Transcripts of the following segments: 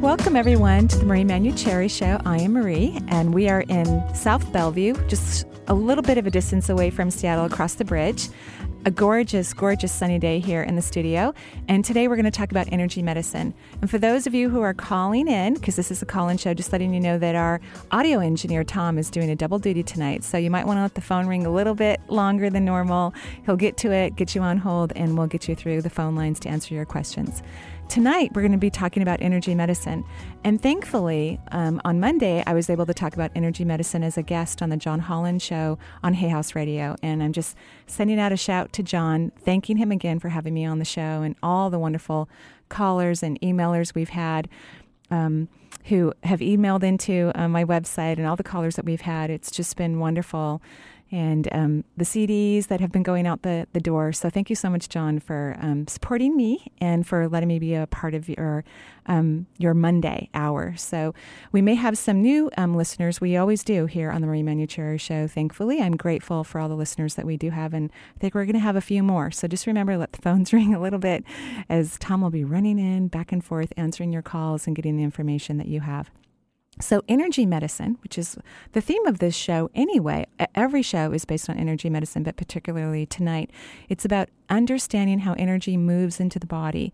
Welcome, everyone, to the Marie Manuchehri Show. I am Marie, and we are in South Bellevue, just a little bit of a distance away from Seattle across the bridge. A gorgeous, gorgeous sunny day here in the studio. And today we're going to talk about energy medicine. And for those of you who are calling in, because this is a call in show, just letting you know that our audio engineer, Tom, is doing a double duty tonight. So you might want to let the phone ring a little bit longer than normal. He'll get to it, get you on hold, and we'll get you through the phone lines to answer your questions. Tonight, we're going to be talking about energy medicine. And thankfully, um, on Monday, I was able to talk about energy medicine as a guest on the John Holland Show on Hay House Radio. And I'm just sending out a shout to John, thanking him again for having me on the show and all the wonderful callers and emailers we've had. Um, who have emailed into uh, my website and all the callers that we've had. It's just been wonderful and um, the CDs that have been going out the, the door. So thank you so much, John, for um, supporting me and for letting me be a part of your um, your Monday hour. So we may have some new um, listeners. We always do here on the Marie Manuchehri Show. Thankfully, I'm grateful for all the listeners that we do have, and I think we're going to have a few more. So just remember, let the phones ring a little bit, as Tom will be running in back and forth, answering your calls and getting the information that you have. So, energy medicine, which is the theme of this show anyway, every show is based on energy medicine, but particularly tonight, it's about understanding how energy moves into the body,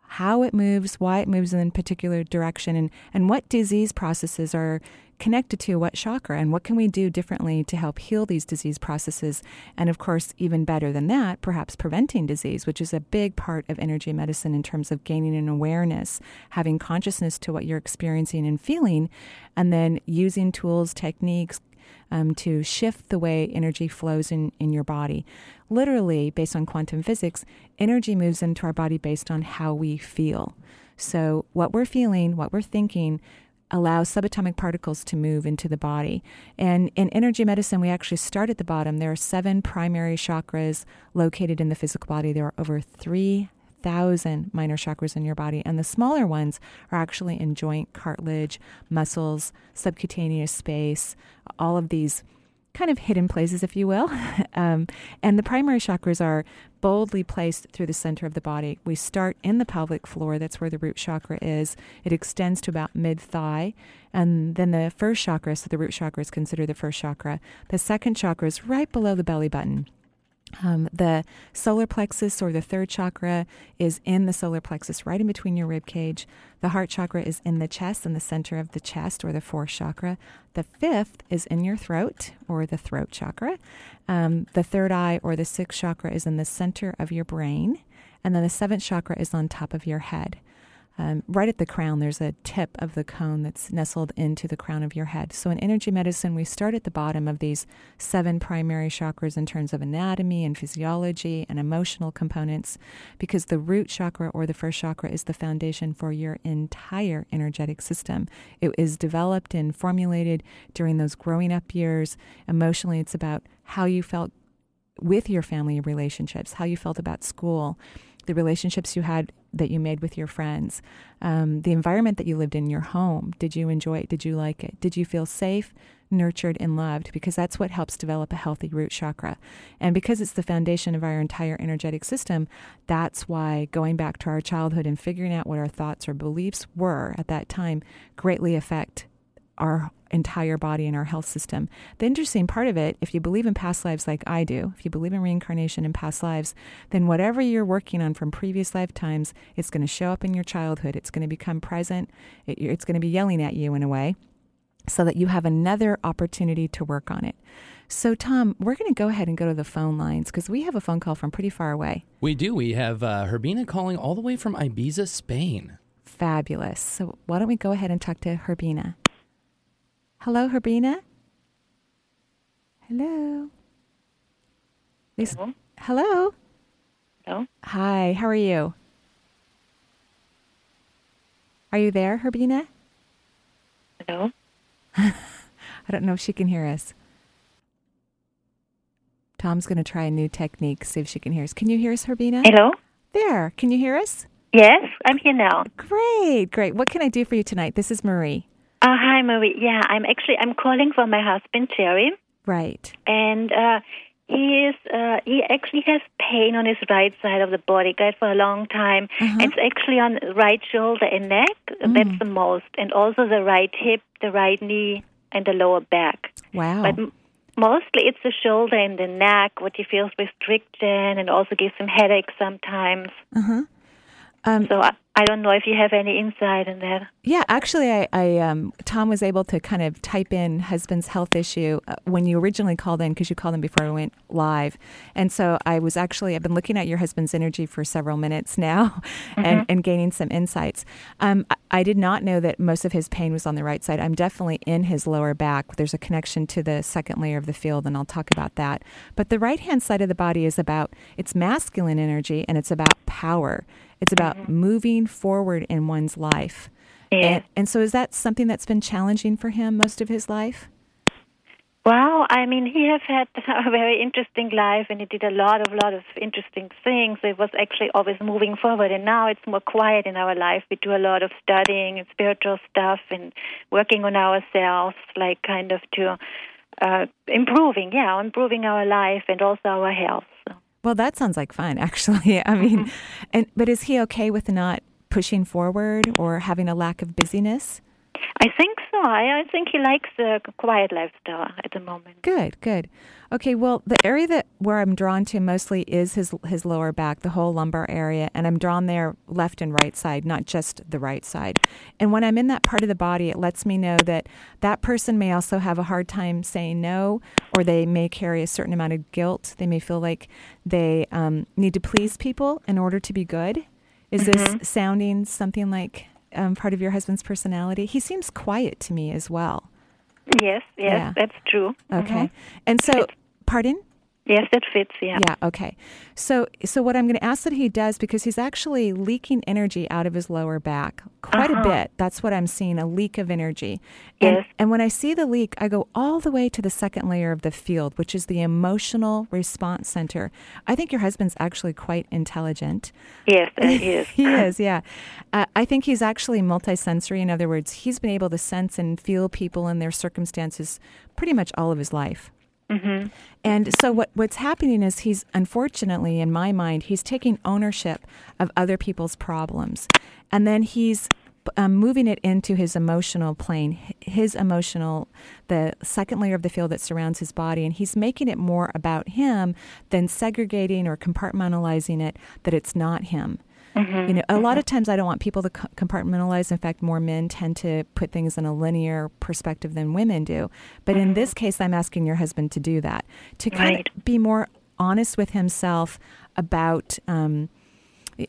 how it moves, why it moves in a particular direction, and, and what disease processes are connected to what chakra and what can we do differently to help heal these disease processes and of course even better than that perhaps preventing disease which is a big part of energy medicine in terms of gaining an awareness having consciousness to what you're experiencing and feeling and then using tools techniques um, to shift the way energy flows in, in your body. Literally, based on quantum physics, energy moves into our body based on how we feel. So, what we're feeling, what we're thinking, allows subatomic particles to move into the body. And in energy medicine, we actually start at the bottom. There are seven primary chakras located in the physical body. There are over 3,000 minor chakras in your body. And the smaller ones are actually in joint, cartilage, muscles, subcutaneous space, all of these kind of hidden places, if you will. um, and the primary chakras are boldly placed through the center of the body. We start in the pelvic floor, that's where the root chakra is. It extends to about mid thigh. And then the first chakra, so the root chakra is considered the first chakra. The second chakra is right below the belly button. Um, the solar plexus or the third chakra is in the solar plexus, right in between your rib cage. The heart chakra is in the chest, in the center of the chest, or the fourth chakra. The fifth is in your throat, or the throat chakra. Um, the third eye, or the sixth chakra, is in the center of your brain. And then the seventh chakra is on top of your head. Um, right at the crown, there's a tip of the cone that's nestled into the crown of your head. So, in energy medicine, we start at the bottom of these seven primary chakras in terms of anatomy and physiology and emotional components, because the root chakra or the first chakra is the foundation for your entire energetic system. It is developed and formulated during those growing up years. Emotionally, it's about how you felt with your family relationships, how you felt about school the relationships you had that you made with your friends, um, the environment that you lived in your home. Did you enjoy it? Did you like it? Did you feel safe, nurtured, and loved? Because that's what helps develop a healthy root chakra. And because it's the foundation of our entire energetic system, that's why going back to our childhood and figuring out what our thoughts or beliefs were at that time greatly affect our entire body and our health system. The interesting part of it, if you believe in past lives like I do, if you believe in reincarnation and past lives, then whatever you're working on from previous lifetimes, it's going to show up in your childhood. It's going to become present. it's going to be yelling at you in a way so that you have another opportunity to work on it. So, Tom, we're going to go ahead and go to the phone lines because we have a phone call from pretty far away. We do. We have uh, Herbina calling all the way from Ibiza, Spain. Fabulous. So, why don't we go ahead and talk to Herbina? Hello, Herbina. Hello. Lisa. Hello. Hello. Hello. Hi. How are you? Are you there, Herbina? Hello? I don't know if she can hear us. Tom's going to try a new technique, see if she can hear us. Can you hear us, Herbina? Hello? There. Can you hear us? Yes, I'm here now. Great, great. What can I do for you tonight? This is Marie. Uh, hi, Marie. Yeah, I'm actually I'm calling for my husband Jerry, Right. and uh, he is uh, he actually has pain on his right side of the body, got for a long time. Uh-huh. It's actually on the right shoulder and neck. That's the most, and also the right hip, the right knee, and the lower back. Wow. But m- mostly it's the shoulder and the neck, what he feels restriction, and also gives him headaches sometimes. uh-huh. Um, So I, I don't know if you have any insight in that. Yeah, actually, I, I um, Tom was able to kind of type in husband's health issue uh, when you originally called in because you called in before we went live, and so I was actually I've been looking at your husband's energy for several minutes now, and, and gaining some insights. Um, I, I did not know that most of his pain was on the right side. I'm definitely in his lower back. There's a connection to the second layer of the field, and I'll talk about that. But the right hand side of the body is about it's masculine energy and it's about power. It's about moving forward in one's life. Yes. And, and so, is that something that's been challenging for him most of his life? Well, I mean, he has had a very interesting life, and he did a lot of lot of interesting things. It was actually always moving forward, and now it's more quiet in our life. We do a lot of studying and spiritual stuff, and working on ourselves, like kind of to uh, improving, yeah, improving our life and also our health. So. Well, that sounds like fun, actually. I mean, mm-hmm. and but is he okay with not pushing forward or having a lack of busyness? I think so. I, I think he likes a quiet lifestyle at the moment. Good, good. Okay, well, the area that where I'm drawn to mostly is his his lower back, the whole lumbar area, and I'm drawn there left and right side, not just the right side. And when I'm in that part of the body, it lets me know that that person may also have a hard time saying no, or they may carry a certain amount of guilt. They may feel like they um, need to please people in order to be good. Is this sounding something like um, part of your husband's personality? He seems quiet to me as well. Yes, yes, Yeah. that's true. Okay, and so, pardon. Yes, that fits. Yeah. Yeah, okay. So so what I'm going to ask that he does because he's actually leaking energy out of his lower back quite a Uh-huh. bit. That's what I'm seeing, a leak of energy. And, Yes. and when I see the leak, I go all the way to the second layer of the field, which is the emotional response center. I think your husband's actually quite intelligent. Yes. He is, He is, yeah. Uh, I think he's actually multisensory. In other words, he's been able to sense and feel people and their circumstances pretty much all of his life. Mm-hmm. And so what what's happening is he's unfortunately in my mind he's taking ownership of other people's problems, and then he's um, moving it into his emotional plane, his emotional, the second layer of the field that surrounds his body, and he's making it more about him than segregating or compartmentalizing it that it's not him. Mm-hmm. You know, a lot mm-hmm. of times I don't want people to compartmentalize. In fact, more men tend to put things in a linear perspective than women do. But in mm-hmm. this case, I'm asking your husband to do that, to kind Right. of be more honest with himself about um,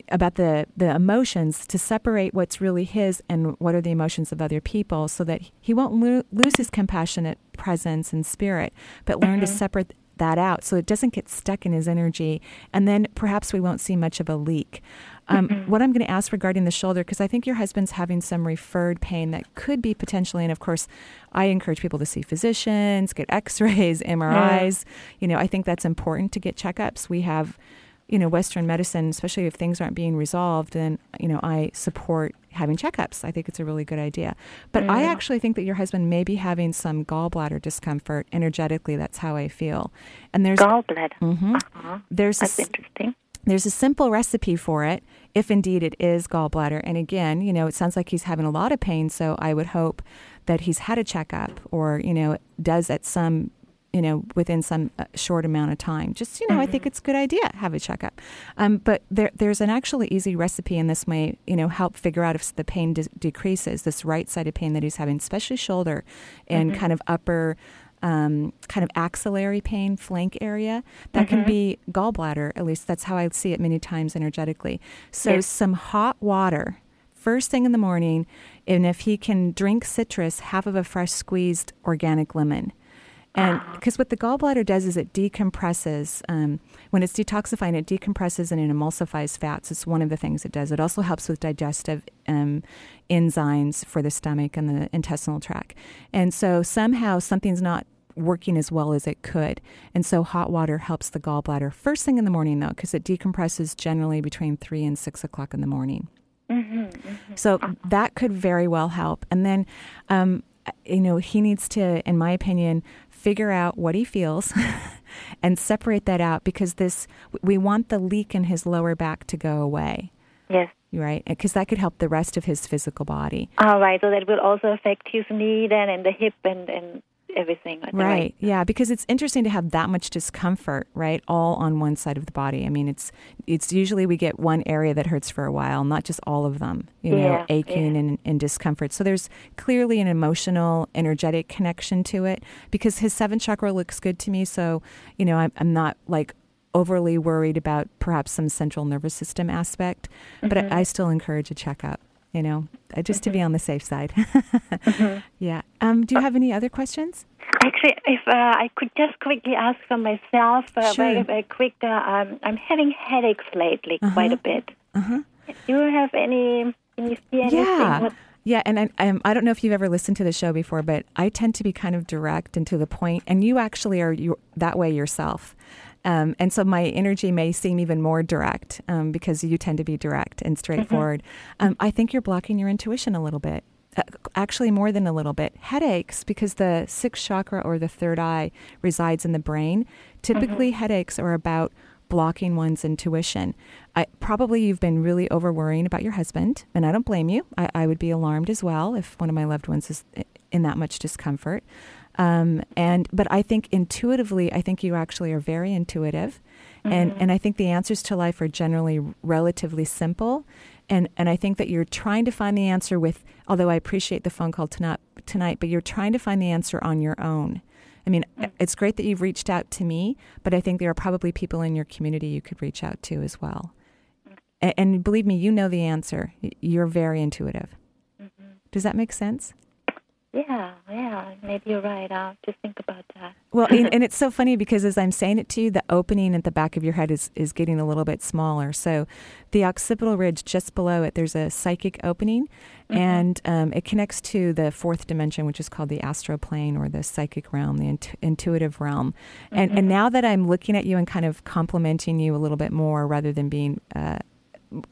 about the the emotions, to separate what's really his and what are the emotions of other people, so that he won't lo- lose his compassionate presence and spirit, but learn to separate that out so it doesn't get stuck in his energy and then perhaps we won't see much of a leak um, what i'm going to ask regarding the shoulder because i think your husband's having some referred pain that could be potentially and of course i encourage people to see physicians get x-rays mris you know i think that's important to get checkups. We have you know western medicine especially if things aren't being resolved then you know i support having checkups. I think it's a really good idea. But i actually think that your husband may be having some gallbladder discomfort energetically. That's how i feel. And there's Gallbladder. Mhm. Uh-huh. there's That's s- interesting. There's a simple recipe for it if indeed it is gallbladder. And again you know it sounds like he's having a lot of pain so i would hope that he's had a checkup or you know does at some you know within some uh, short amount of time. Just you know i think it's a good idea have a checkup. Um, but there, there's an actually easy recipe and this may you know help figure out if the pain de- decreases this right sided pain that he's having especially shoulder and kind of upper um, kind of axillary pain, flank area, that can be gallbladder. At least that's how I see it many times energetically. So Yes. some hot water first thing in the morning, and if he can drink citrus, half of a fresh squeezed organic lemon. And because what the gallbladder does is it decompresses. Um, when it's detoxifying, it decompresses and it emulsifies fats. It's one of the things it does. It also helps with digestive um, enzymes for the stomach and the intestinal tract. And so somehow something's not working as well as it could. And so hot water helps the gallbladder first thing in the morning, though, because it decompresses generally between three and six o'clock in the morning. Mm-hmm, mm-hmm. So that could very well help. And then, um, you know, he needs to, in my opinion, figure out what he feels and separate that out because this, we want the leak in his lower back to go away. Yes. Right, because that could help the rest of his physical body. All right, so that will also affect his knee then and the hip and, and everything. Right. right. Yeah, because it's interesting to have that much discomfort, right, all on one side of the body. I mean, it's it's usually we get one area that hurts for a while, not just all of them. You know, aching yeah. and, and discomfort. So there's clearly an emotional, energetic connection to it. Because his seventh chakra looks good to me, so you know, I'm, I'm not like overly worried about perhaps some central nervous system aspect, but I, I still encourage a checkup. You know, uh, just to be on the safe side. Yeah. Um, do you have any other questions? Actually, if uh, I could just quickly ask for myself, uh, Sure. very, very quick, uh, um, I'm having headaches lately quite a bit. Uh-huh. Do you have any, can you see anything? Yeah. What- Yeah, and I, um, I don't know if you've ever listened to the show before, but I tend to be kind of direct and to the point, and you actually are you, that way yourself. Um, and so my energy may seem even more direct um, because you tend to be direct and straightforward. Um, I think you're blocking your intuition a little bit. Uh, actually, more than a little bit. Headaches, because the sixth chakra or the third eye resides in the brain. Typically, headaches are about blocking one's intuition. I, probably you've been really over worrying about your husband, and I don't blame you. I, I would be alarmed as well if one of my loved ones is in that much discomfort. Um, and but I think intuitively, I think you actually are very intuitive, and mm-hmm. and I think the answers to life are generally relatively simple, and and I think that you're trying to find the answer with. Although I appreciate the phone call tonight, tonight, but you're trying to find the answer on your own. I mean, mm. it's great that you've reached out to me, but I think there are probably people in your community you could reach out to as well. And, believe me, you know the answer. You're very intuitive. Mm-hmm. Does that make sense? Yeah, yeah, maybe you're right. I'll just think about that. Well, and, and it's so funny because as I'm saying it to you, the opening at the back of your head is, is getting a little bit smaller. So, the occipital ridge just below it, there's a psychic opening, and um, it connects to the fourth dimension, which is called the astral plane or the psychic realm, the intu- intuitive realm. And, and now that I'm looking at you and kind of complimenting you a little bit more rather than being uh,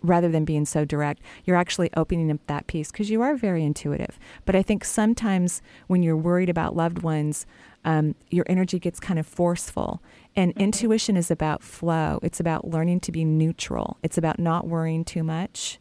rather than being so direct, you're actually opening up that piece because you are very intuitive. But I think sometimes when you're worried about loved ones, um, your energy gets kind of forceful. And intuition is about flow. It's about learning to be neutral. It's about not worrying too much,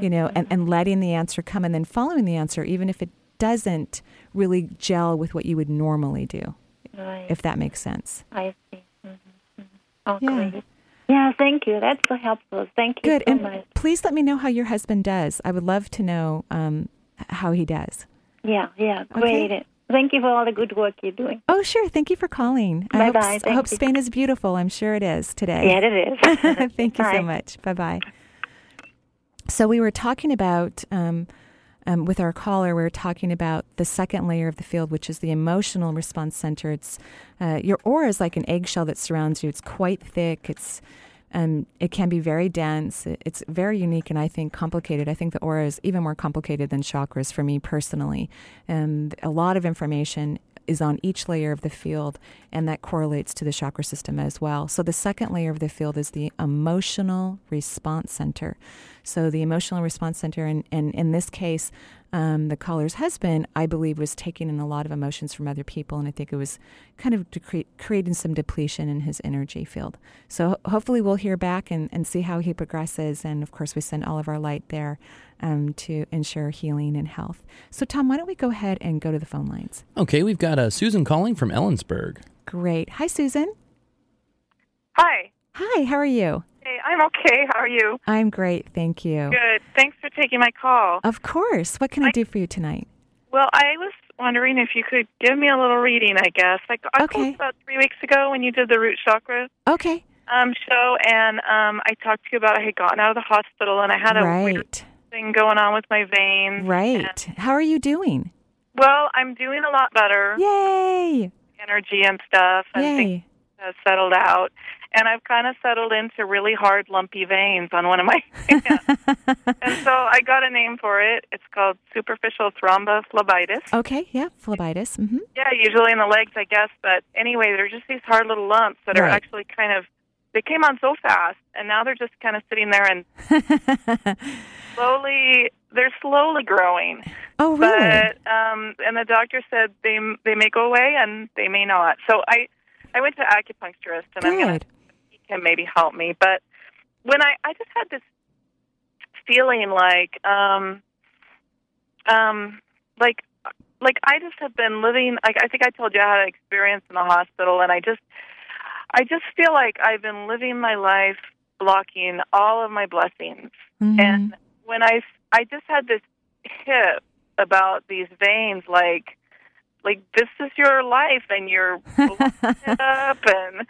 you know, and, and letting the answer come and then following the answer, even if it doesn't really gel with what you would normally do, Right. if that makes sense. I see. Mm-hmm. Oh, Yeah. great. Yeah, thank you. That's so helpful. Thank you Good. so And much. please let me know how your husband does. I would love to know um, how he does. Yeah, yeah, great. Thank you for all the good work you're doing. Oh, sure. Thank you for calling. I hope, Bye-bye. I hope you. Spain is beautiful. I'm sure it is today. Yeah, it is. Thank you Bye. so much. Bye bye. So, we were talking about, um, um, with our caller, we are talking about the second layer of the field, which is the emotional response center. It's uh, your aura is like an eggshell that surrounds you. It's quite thick. It's um, it can be very dense. It's very unique and I think complicated. I think the aura is even more complicated than chakras for me personally. And a lot of information is on each layer of the field, and that correlates to the chakra system as well. So, the second layer of the field is the emotional response center. So, the emotional response center, and, and in this case, um, the caller's husband, I believe, was taking in a lot of emotions from other people, and I think it was kind of decre- creating some depletion in his energy field. So, ho- hopefully, we'll hear back and, and see how he progresses. And of course, we send all of our light there um, to ensure healing and health. So, Tom, why don't we go ahead and go to the phone lines? Okay, we've got uh, Susan calling from Ellensburg. Great. Hi, Susan. Hi. Hi, how are you? Hey, I'm okay. How are you? I'm great, thank you. Good. Thanks for taking my call. Of course. What can I, I- do for you tonight? Well, I was wondering if you could give me a little reading, I guess. I, I Okay. called about three weeks ago when you did the root chakra Okay. um, show, and um, I talked to you about I had gotten out of the hospital and I had a weird thing going on with my veins. Right. How are you doing? Well, I'm doing a lot better. Yay. energy and stuff, and Yay. things settled out. And I've kind of settled into really hard, lumpy veins on one of my hands. and so I got a name for it. It's called superficial thrombophlebitis. Okay, yeah, phlebitis. Mm-hmm. Yeah, usually in the legs, I guess. But anyway, they're just these hard little lumps that are actually kind of. They came on so fast, and now they're just kind of sitting there and slowly. They're slowly growing. oh, really? But um, and the doctor said they they may go away and they may not. So I I went to acupuncturist and I'm gonna Good. Can maybe help me. But when I I just had this feeling like um um like like I just have been living like I think I told you I had an experience in the hospital and I just I just feel like I've been living my life blocking all of my blessings Mhm. and when I I just had this hit about these veins, like like this is your life, and you're blowing it up, and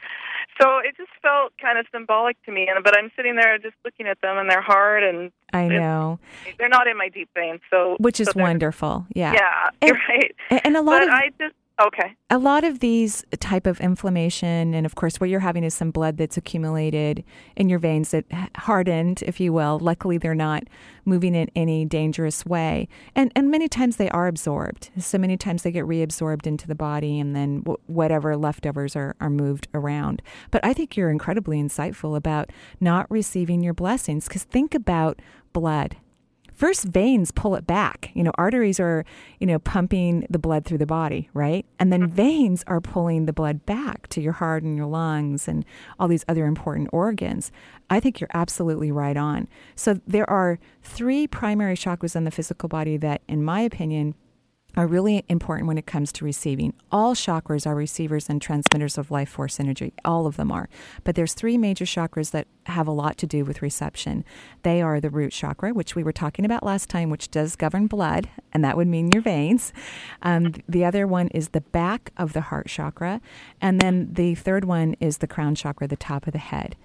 so it just felt kind of symbolic to me. And but I'm sitting there just looking at them, and they're hard, and I know, they're not in my deep veins, so which is so wonderful. Yeah. Yeah, And- right. And a lot But of I just okay. a lot of these type of inflammation and of course what you're having is some blood that's accumulated in your veins that hardened if you will. Luckily they're not moving in any dangerous way. And and many times they are absorbed. So many times they get reabsorbed into the body and then w- whatever leftovers are are moved around. But i think you're incredibly insightful about not receiving your blessings cuz think about blood first veins pull it back. You know arteries are you know pumping the blood through the body right? And then mm-hmm. veins are pulling the blood back to your heart and your lungs and all these other important organs. I think you're absolutely right on. So there are three primary chakras in the physical body that in my opinion are really important when it comes to receiving. All chakras are receivers and transmitters of life force energy. All of them are. But there's three major chakras that have a lot to do with reception. They are the root chakra, which we were talking about last time, which does govern blood, and that would mean your veins. Um, the other one is the back of the heart chakra. And then the third one is the crown chakra, the top of the head.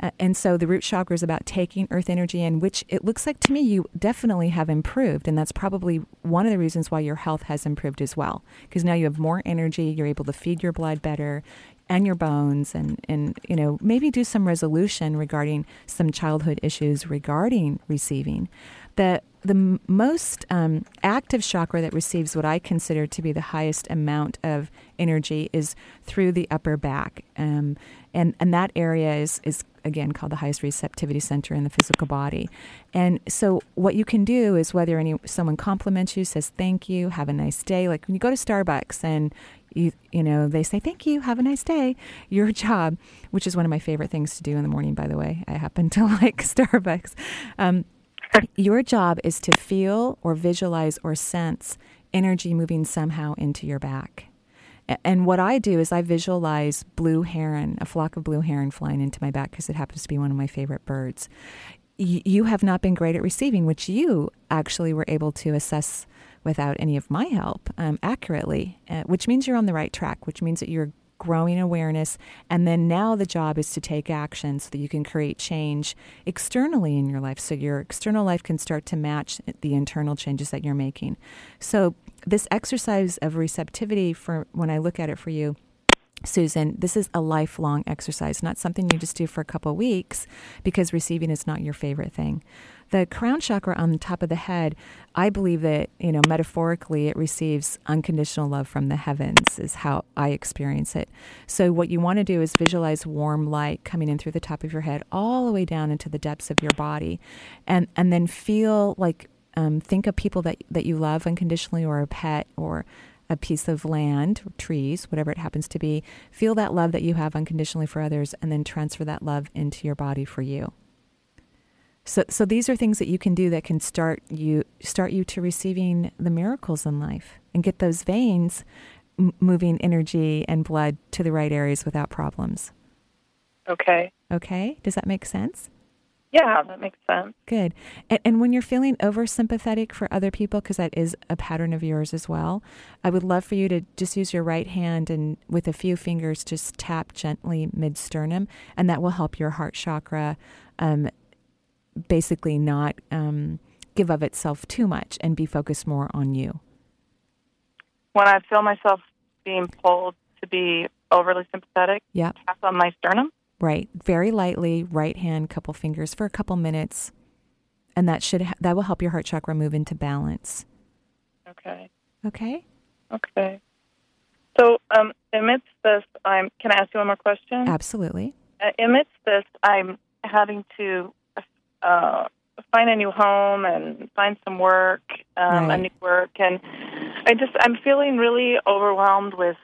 Uh, and so the root chakra is about taking earth energy in, which it looks like to me you definitely have improved. And that's probably one of the reasons why your health has improved as well. Because now you have more energy, you're able to feed your blood better and your bones and, and you know maybe do some resolution regarding some childhood issues regarding receiving the the most um, active chakra that receives what I consider to be the highest amount of energy is through the upper back, um, and and that area is is again called the highest receptivity center in the physical body. And so what you can do is whether any someone compliments you, says thank you, have a nice day, like when you go to Starbucks and you you know they say thank you have a nice day your job which is one of my favorite things to do in the morning by the way. I happen to like starbucks. Um, your job is to feel or visualize or sense energy moving somehow into your back and what i do is i visualize blue heron a flock of blue heron flying into my back because it happens to be one of my favorite birds Y- you have not been great at receiving which you actually were able to assess without any of my help um, accurately, uh, which means you're on the right track, which means that you're growing awareness. And then now the job is to take action so that you can create change externally in your life. So your external life can start to match the internal changes that you're making. So this exercise of receptivity for when I look at it for you, Susan, this is a lifelong exercise, not something you just do for a couple weeks because receiving is not your favorite thing. The crown chakra on the top of the head, I believe that, you know, metaphorically, it receives unconditional love from the heavens, is how I experience it. So, what you want to do is visualize warm light coming in through the top of your head all the way down into the depths of your body. And, and then feel like, um, think of people that, that you love unconditionally or a pet or a piece of land, trees, whatever it happens to be. Feel that love that you have unconditionally for others and then transfer that love into your body for you. So, so these are things that you can do that can start you start you to receiving the miracles in life and get those veins m- moving energy and blood to the right areas without problems. Okay. Okay, does that make sense? Yeah, that makes sense. Good. And, and when you're feeling oversympathetic for other people, because that is a pattern of yours as well, I would love for you to just use your right hand and with a few fingers just tap gently mid sternum, and that will help your heart chakra um, basically not um, give of itself too much and be focused more on you. When I feel myself being pulled to be overly sympathetic. Yep. Tap on my sternum. Right. Very lightly, right hand, couple fingers for a couple minutes. And that should ha- that will help your heart chakra move into balance. Okay. Okay? Okay. So, um, amidst this, I'm. Can I ask you one more question? Absolutely. Uh, amidst this, I'm having to uh, find a new home and find some work, um, Right. a new work, and I just I'm feeling really overwhelmed with,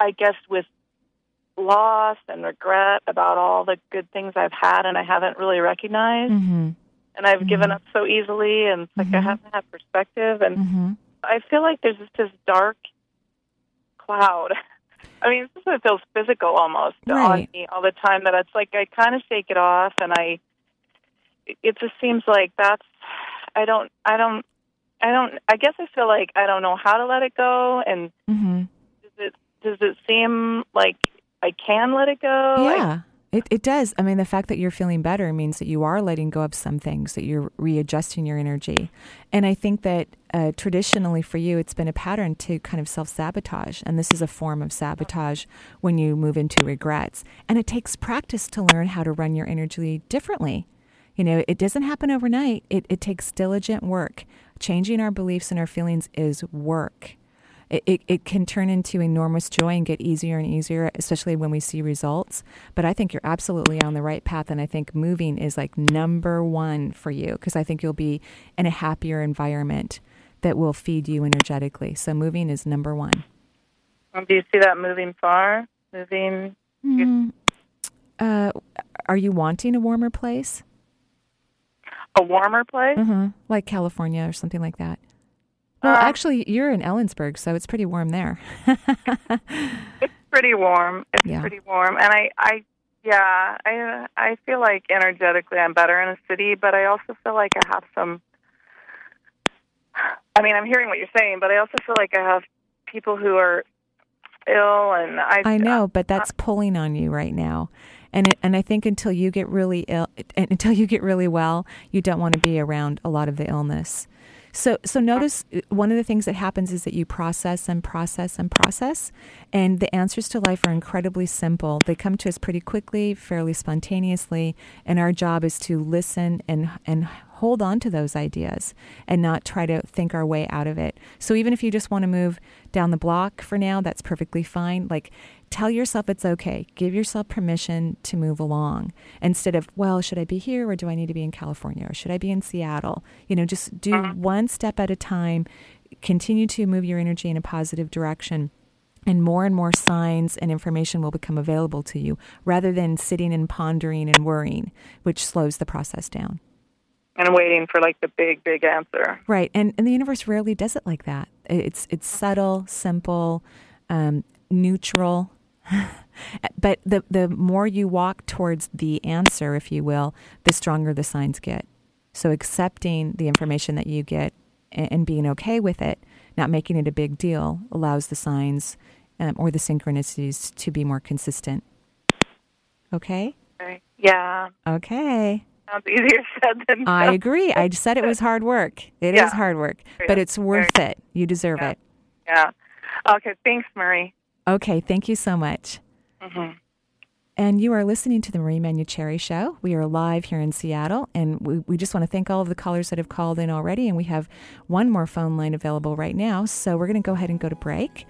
I guess, with loss and regret about all the good things I've had and I haven't really recognized, Mhm. and I've given Mhm. up so easily, and it's like I Mhm. haven't had perspective, and Mhm. I feel like there's just this dark cloud. I mean, this is- it feels physical almost on me all the time. That it's like I kind of shake it off, and I. It just seems like that's. I don't. I don't. I don't. I guess I feel like I don't know how to let it go, and Mhm. does it does it seem like I can let it go? Yeah. It, it does. I mean, the fact that you're feeling better means that you are letting go of some things, that you're readjusting your energy. And I think that uh, traditionally for you, it's been a pattern to kind of self sabotage. And this is a form of sabotage when you move into regrets. And it takes practice to learn how to run your energy differently. You know, it doesn't happen overnight, it, it takes diligent work. Changing our beliefs and our feelings is work it, it, it can turn into enormous joy and get easier and easier, especially when we see results. But I think you're absolutely on the right path. And I think moving is like number one for you because I think you'll be in a happier environment that will feed you energetically. So moving is number one. Um, do you see that moving far? Moving. Mm, uh, are you wanting a warmer place? A warmer place? hmm Like California or something like that. Well, Uh, actually, you're in Ellensburg, so it's pretty warm there. It's pretty warm. It's Yeah. pretty warm, and I, I, yeah, I, I feel like energetically I'm better in a city, but I also feel like I have some. I mean, I'm hearing what you're saying, but I also feel like I have people who are ill, and I. I know, but that's pulling on you right now. And it, and I think until you get really ill, until you get really well, you don't want to be around a lot of the illness. So so notice uh, one of the things that happens is that you process and process and process, and the answers to life are incredibly simple. They come to us pretty quickly, fairly spontaneously, and our job is to listen and and hold on to those ideas and not try to think our way out of it. So even if you just want to move down the block for now, that's perfectly fine. Like tell yourself it's okay. Give yourself permission to move along instead of, well, should I be here or do I need to be in California or should I be in Seattle? You know, just do uh-huh. one step at a time. Continue to move your energy in a positive direction and more and more signs and information will become available to you rather than sitting and pondering and worrying, which slows the process down. And waiting for like the big, big answer. Right, and and the universe rarely does it like that. It's it's subtle, simple, um, neutral. but the the more you walk towards the answer, if you will, the stronger the signs get. So accepting the information that you get and, and being okay with it, not making it a big deal, allows the signs um, or the synchronicities to be more consistent. Okay. Okay. Yeah, Okay. Sounds easier said than I agree. I said it was hard work. It is Yeah. hard work, Yeah. but it's worth it. You deserve Yeah. it. Yeah. Okay. Thanks, Marie. Okay, thank you so much. hmm And you are listening to the Marie Manuchehri Show. We are live here in Seattle, and we, we just want to thank all of the callers that have called in already. And we have one more phone line available right now. So we're going to go ahead and go to break,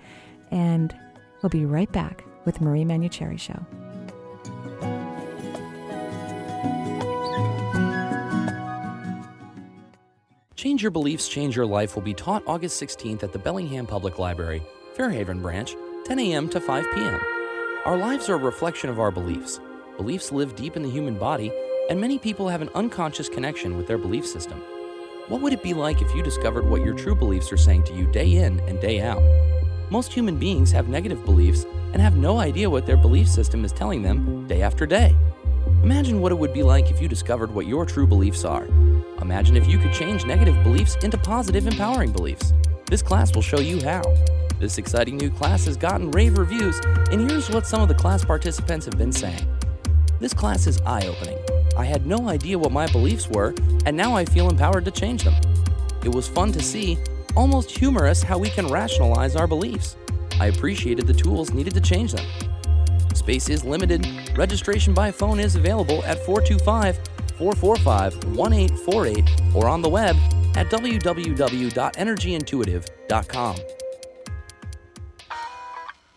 and we'll be right back with Marie Manuchehri Show. Change Your Beliefs, Change Your Life will be taught August 16th at the Bellingham Public Library, Fairhaven Branch, 10 a.m. to 5 p.m. Our lives are a reflection of our beliefs. Beliefs live deep in the human body, and many people have an unconscious connection with their belief system. What would it be like if you discovered what your true beliefs are saying to you day in and day out? Most human beings have negative beliefs and have no idea what their belief system is telling them day after day. Imagine what it would be like if you discovered what your true beliefs are. Imagine if you could change negative beliefs into positive, empowering beliefs. This class will show you how. This exciting new class has gotten rave reviews, and here's what some of the class participants have been saying. This class is eye opening. I had no idea what my beliefs were, and now I feel empowered to change them. It was fun to see, almost humorous, how we can rationalize our beliefs. I appreciated the tools needed to change them. Space is limited. Registration by phone is available at 425 445 1848 or on the web at www.energyintuitive.com.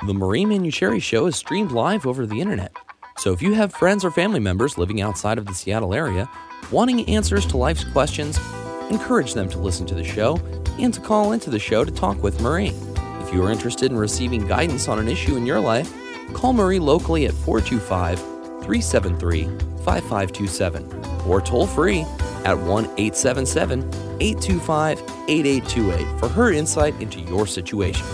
The Marie Manuchehri Show is streamed live over the internet. So if you have friends or family members living outside of the Seattle area wanting answers to life's questions, encourage them to listen to the show and to call into the show to talk with Marie. If you are interested in receiving guidance on an issue in your life, call Marie locally at 425 373 5527 or toll free at 1 877 825 8828 for her insight into your situation.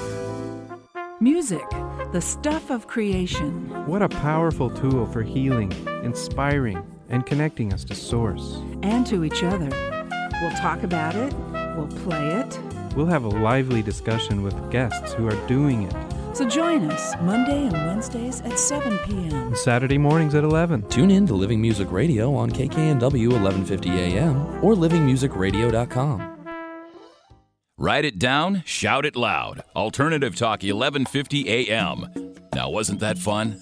Music, the stuff of creation. What a powerful tool for healing, inspiring, and connecting us to Source. And to each other. We'll talk about it, we'll play it. We'll have a lively discussion with guests who are doing it. So join us Monday and Wednesdays at 7 p.m. And Saturday mornings at 11. Tune in to Living Music Radio on KKNW 1150 AM or livingmusicradio.com. Write it down, shout it loud. Alternative Talk 1150 AM. Now, wasn't that fun?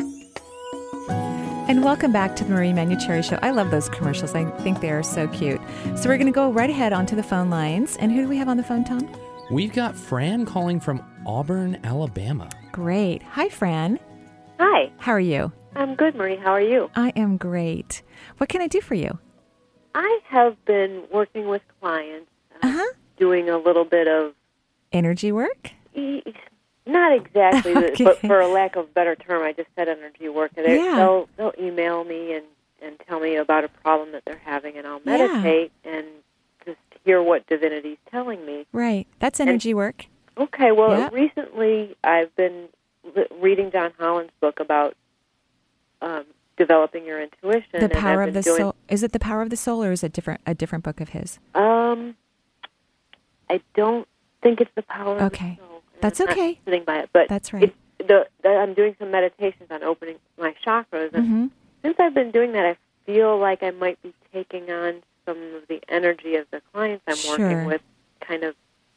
And welcome back to the Marie Manuchehri Show. I love those commercials. I think they are so cute. So we're going to go right ahead onto the phone lines. And who do we have on the phone, Tom? We've got Fran calling from Auburn, Alabama. Great. Hi, Fran. Hi, How are you? I'm good, Marie. How are you? I am great. What can I do for you? I have been working with clients, uh, Uh huh. doing a little bit of, Energy work? e- not exactly, the- Okay. but for a lack of a better term, I just said energy work. They, Yeah. They'll, they'll email me and, and tell me about a problem that they're having, and I'll Yeah. meditate and just hear what divinity's telling me. Right. That's energy work. Okay, well, Yeah. recently I've been li- reading John Holland's book about um, developing your intuition. The and power of the doing, soul. Is it the power of the soul, or is it different? A different book of his? Um, I don't think it's the power. Okay. Of the That's I'm okay. Sitting by it, but That's right. The, the I'm doing some meditations on opening my chakras, and hmm since I've been doing that, I feel like I might be taking on some of the energy of the clients I'm Sure. working with, kind of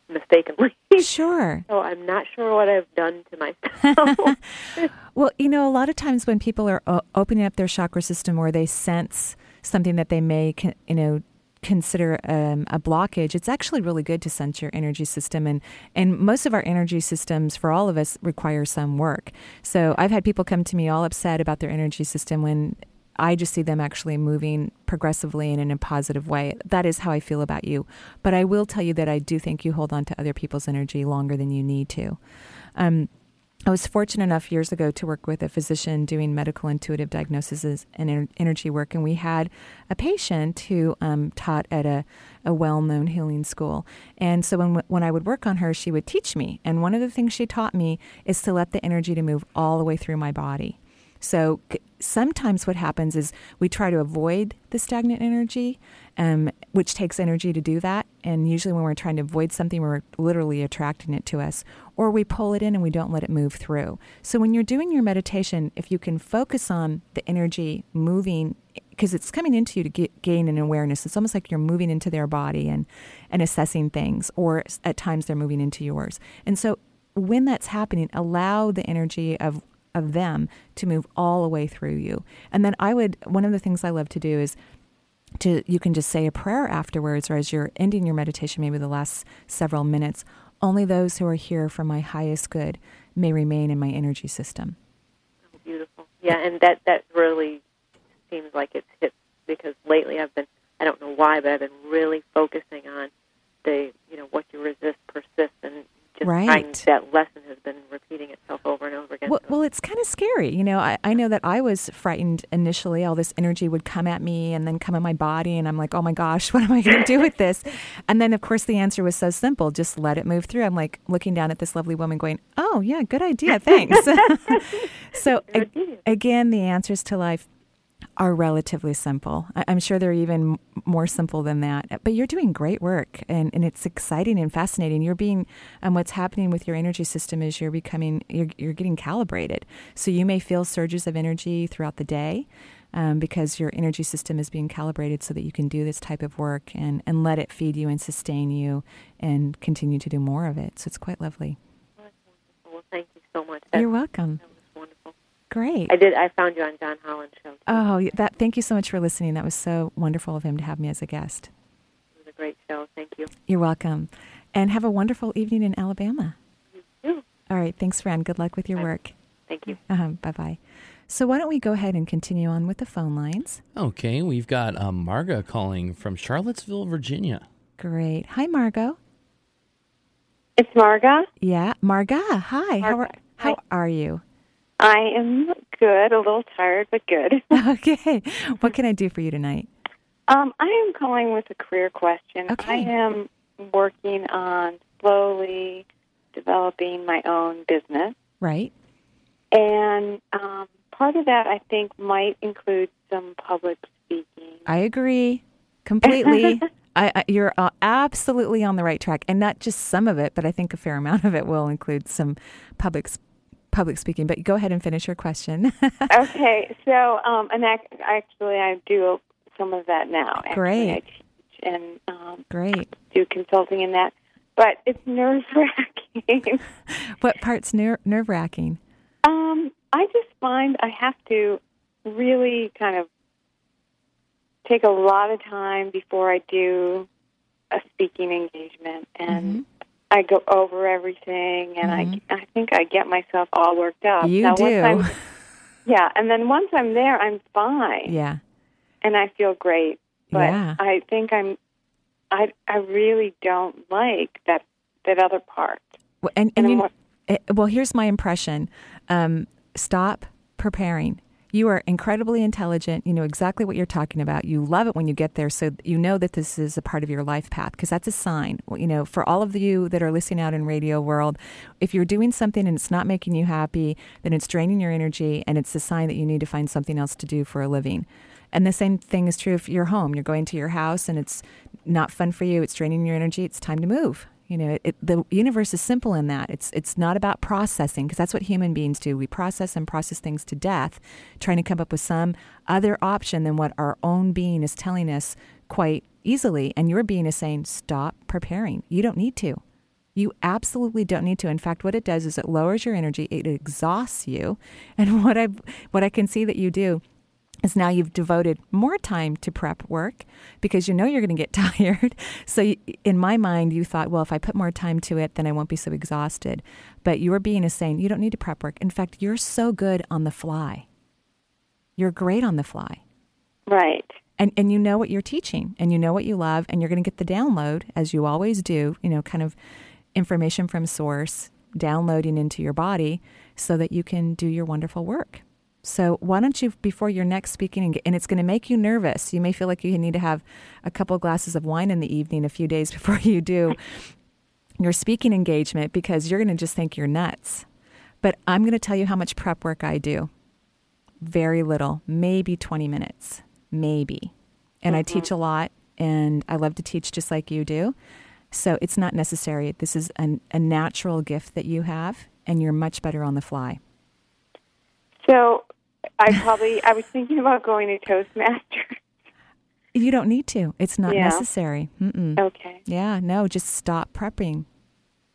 mistakenly. Sure. so I'm not sure what I've done to myself. Well, you know, a lot of times when people are o- opening up their chakra system or they sense something that they may, con- you know, consider um, a blockage, it's actually really good to sense your energy system. And, and most of our energy systems, for all of us, require some work. So I've had people come to me all upset about their energy system when I just see them actually moving progressively and in a positive way. That is how I feel about you. But I will tell you that I do think you hold on to other people's energy longer than you need to. Um, I was fortunate enough years ago to work with a physician doing medical intuitive diagnoses and energy work, and we had a patient who um, taught at a, a well-known healing school. And so when when I would work on her, she would teach me, and one of the things she taught me is to let the energy to move all the way through my body. So sometimes what happens is we try to avoid the stagnant energy, um, which takes energy to do that. And usually, when we're trying to avoid something, we're literally attracting it to us, or we pull it in and we don't let it move through. So when you're doing your meditation, if you can focus on the energy moving, because it's coming into you to get, gain an awareness, it's almost like you're moving into their body and and assessing things, or at times they're moving into yours. And so when that's happening, allow the energy of of them to move all the way through you. And then I would one of the things I love to do is to you can just say a prayer afterwards or as you're ending your meditation maybe the last several minutes only those who are here for my highest good may remain in my energy system. Beautiful. Yeah, and that that really seems like it's hit because lately I've been I don't know why, but I've been really focusing on the you know what you resist persists and just Right. trying that lesson has been repeating itself over and over again. Well, well, it's kind of scary. You know, I, I know that I was frightened initially. All this energy would come at me and then come in my body. And I'm like, oh my gosh, what am I going to do with this? And then, of course, the answer was so simple just let it move through. I'm like looking down at this lovely woman going, oh, yeah, good idea. Thanks. so, a- again, the answers to life are relatively simple. I'm sure they're even more simple than that. But you're doing great work, and, and it's exciting and fascinating. You're being, um, what's happening with your energy system is you're becoming, you're, you're getting calibrated. So you may feel surges of energy throughout the day. Um, because your energy system is being calibrated so that you can do this type of work and, and let it feed you and sustain you and continue to do more of it. So it's quite lovely. Well, thank you so much. That, You're welcome. That was wonderful. Great. I did. I found you on John Holland's show. Oh, that. Thank you so much for listening. That was so wonderful of him to have me as a guest. It was a great show. Thank you. You're welcome, and have a wonderful evening in Alabama. You too. All right. Thanks, Fran. Good luck with your Bye. work. Thank you. Uh-huh. Bye bye. So why don't we go ahead and continue on with the phone lines? Okay, we've got um, Marga calling from Charlottesville, Virginia. Great. Hi, Margot. It's Marga. Yeah, Marga. Hi. How are How Hi. are you? I am good, a little tired, but good. okay. What can I do for you tonight? Um, I am calling with a career question. Okay. I am working on slowly developing my own business, Right. and um, part of that I think might include some public speaking. I agree completely. I, I, you're uh, absolutely on the right track, and not just some of it, but I think a fair amount of it will include some public s- public speaking. But go ahead and finish your question. okay, so um, and ac- actually I do some of that now. Great. I teach and um, Great. do consulting in that, but it's nerve wracking. What part's ner- nerve wracking? Um, I just find I have to really kind of take a lot of time before I do a speaking engagement, and Mhm. I go over everything, and I I think I get myself all worked up. You now, do. Yeah, and then once I'm there, I'm fine, Yeah. and I feel great. But Yeah. I think I'm, I I really don't like that that other part. Well, and And and you, wa- eh, well, here's my impression. Um, stop preparing. You are incredibly intelligent. You know exactly what you're talking about. You love it when you get there, so you know that this is a part of your life path because that's a sign. You know, for all of you that are listening out in radio world, if you're doing something and it's not making you happy, then it's draining your energy, and it's a sign that you need to find something else to do for a living. And the same thing is true if you're home. You're going to your house and it's not fun for you. It's draining your energy. It's time to move. You know, it, the universe is simple in that. It's it's not about processing because that's what human beings do. We process and process things to death, trying to come up with some other option than what our own being is telling us quite easily. And your being is saying, stop preparing. You don't need to. You absolutely don't need to. In fact, what it does is it lowers your energy. It exhausts you. And what I what I can see that you do is now you've devoted more time to prep work because you know you're going to get tired. So, in my mind, you thought, well, if I put more time to it, then I won't be so exhausted. But your being is saying you don't need to prep work. In fact, you're so good on the fly. You're great on the fly. Right. And, and you know what you're teaching and you know what you love and you're going to get the download as you always do, you know, kind of information from source downloading into your body so that you can do your wonderful work. So why don't you, before your next speaking, and- and it's going to make you nervous. You may feel like you need to have a couple glasses of wine in the evening, a few days before you do your speaking engagement, because you're going to just think you're nuts. But I'm going to tell you how much prep work I do. Very little, maybe 20 minutes, maybe. And I mm-hmm. teach a lot, and I love to teach just like you do. So it's not necessary. This is an, a natural gift that you have, and you're much better on the fly. So I probably I was thinking about going to Toastmasters. You don't need to. It's not Yeah. necessary. Mm-mm. Okay. Yeah, no, just stop prepping.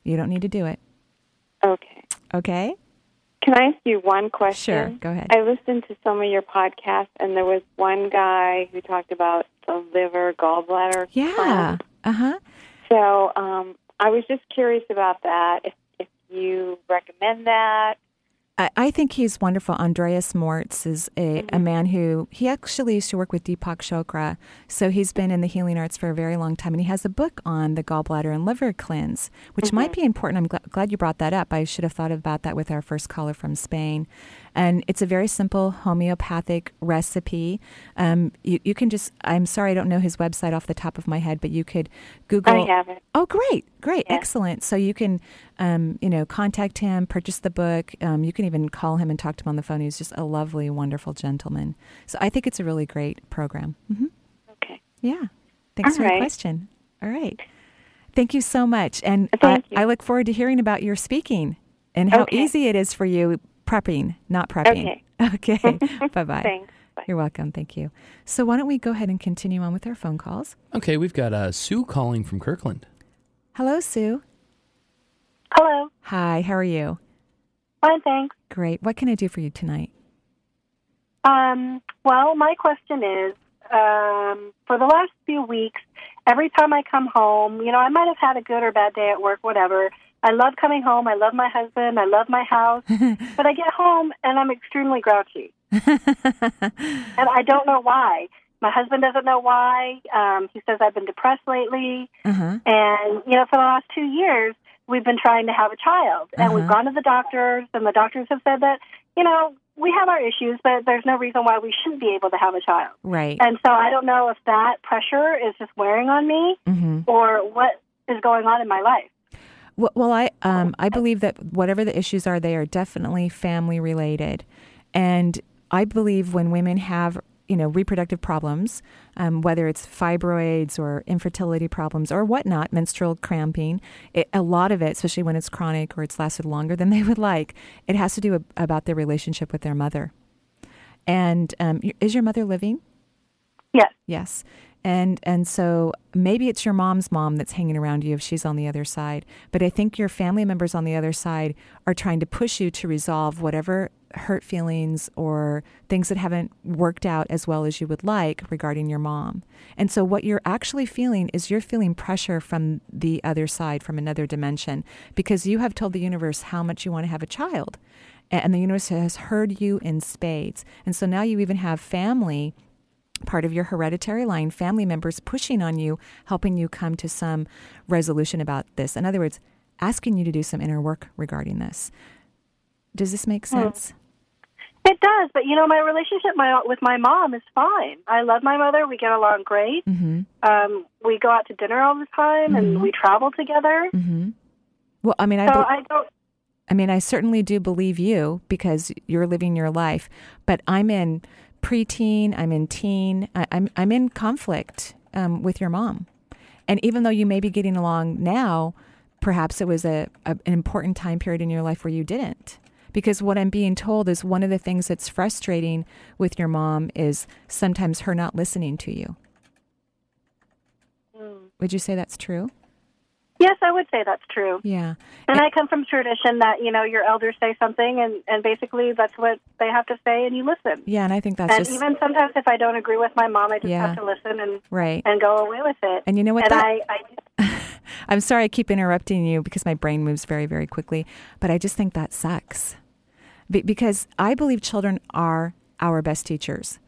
You don't need to do it. Okay. Okay? Can I ask you one question? Sure, go ahead. I listened to some of your podcasts, and there was one guy who talked about the liver gallbladder. Yeah. Uh huh. So um, I was just curious about that. If if you recommend that. I, I think he's wonderful. Andreas Moritz is a, a mm-hmm. man who he actually used to work with Deepak Chopra, so he's been in the healing arts for a very long time, and he has a book on the gallbladder and liver cleanse, which might mm-hmm. be important. I'm gl- glad you brought that up. I should have thought about that with our first caller from Spain, and it's a very simple homeopathic recipe. Um, you, you can just I'm sorry I don't know his website off the top of my head, but you could Google. I have it. Oh, great, great, Yeah. excellent. So you can, um, you know, contact him, purchase the book. Um, you can even call him and talk to him on the phone. He's just a lovely, wonderful gentleman. So I think it's a really great program. hmm Okay. Yeah. Thanks All for your right. question. All right. Thank you so much. And I, you. I look forward to hearing about your speaking and how Okay. easy it is for you prepping, not prepping. Okay. Okay. bye bye. Thanks. Bye. You're welcome. Thank you. So why don't we go ahead and continue on with our phone calls? Okay, we've got uh, Sue calling from Kirkland. Hello, Sue. Hello. Hi. How are you? Fine, thanks. Great. What can I do for you tonight? Um, well, my question is um, for the last few weeks, every time I come home, you know, I might have had a good or bad day at work, whatever. I love coming home. I love my husband. I love my house. but I get home and I'm extremely grouchy. and I don't know why. My husband doesn't know why. Um, he says I've been depressed lately. Uh-huh. And, you know, for the last two years, we've been trying to have a child. And we've Uh-huh. gone to the doctors, and the doctors have said that, you know, we have our issues, but there's no reason why we shouldn't be able to have a child. Right. And so I don't know if that pressure is just wearing on me hmm or what is going on in my life. Well, I um, I believe that whatever the issues are, they are definitely family related, and I believe when women have you know reproductive problems, um, whether it's fibroids or infertility problems or whatnot, menstrual cramping, it, a lot of it, especially when it's chronic or it's lasted longer than they would like, it has to do ab- about their relationship with their mother. And um, is your mother living? Yes. Yes. And and so maybe it's your mom's mom that's hanging around you if she's on the other side. But I think your family members on the other side are trying to push you to resolve whatever hurt feelings or things that haven't worked out as well as you would like regarding your mom. And so what you're actually feeling is you're feeling pressure from the other side, from another dimension, because you have told the universe how much you want to have a child. And the universe has heard you in spades. And so now you even have family part of your hereditary line, family members pushing on you, helping you come to some resolution about this. In other words, asking you to do some inner work regarding this. Does this make sense? It does, but you know, my relationship my, with my mom is fine. I love my mother. We get along great. Mm-hmm. Um, we go out to dinner all the time, and Mhm. we travel together. Mm-hmm. Well, I mean, I, So bel- I don't. I mean, I certainly do believe you because you're living your life, but I'm in preteen, I'm in teen, I, I'm I'm in conflict um, with your mom, and even though you may be getting along now, perhaps it was a, a an important time period in your life where you didn't. Because what I'm being told is one of the things that's frustrating with your mom is sometimes her not listening to you. Would you say that's true? Yes, I would say that's true. Yeah. And eh I come from tradition that you know your elders say something, and and basically that's what they have to say, and you listen. Yeah, and I think that's and just even sometimes if I don't agree with my mom, I just Yeah. have to listen and right. and go away with it. And you know what? And that, I, I I'm sorry I keep interrupting you because my brain moves very, very quickly, but I just think that sucks. Be- because I believe children are our best teachers.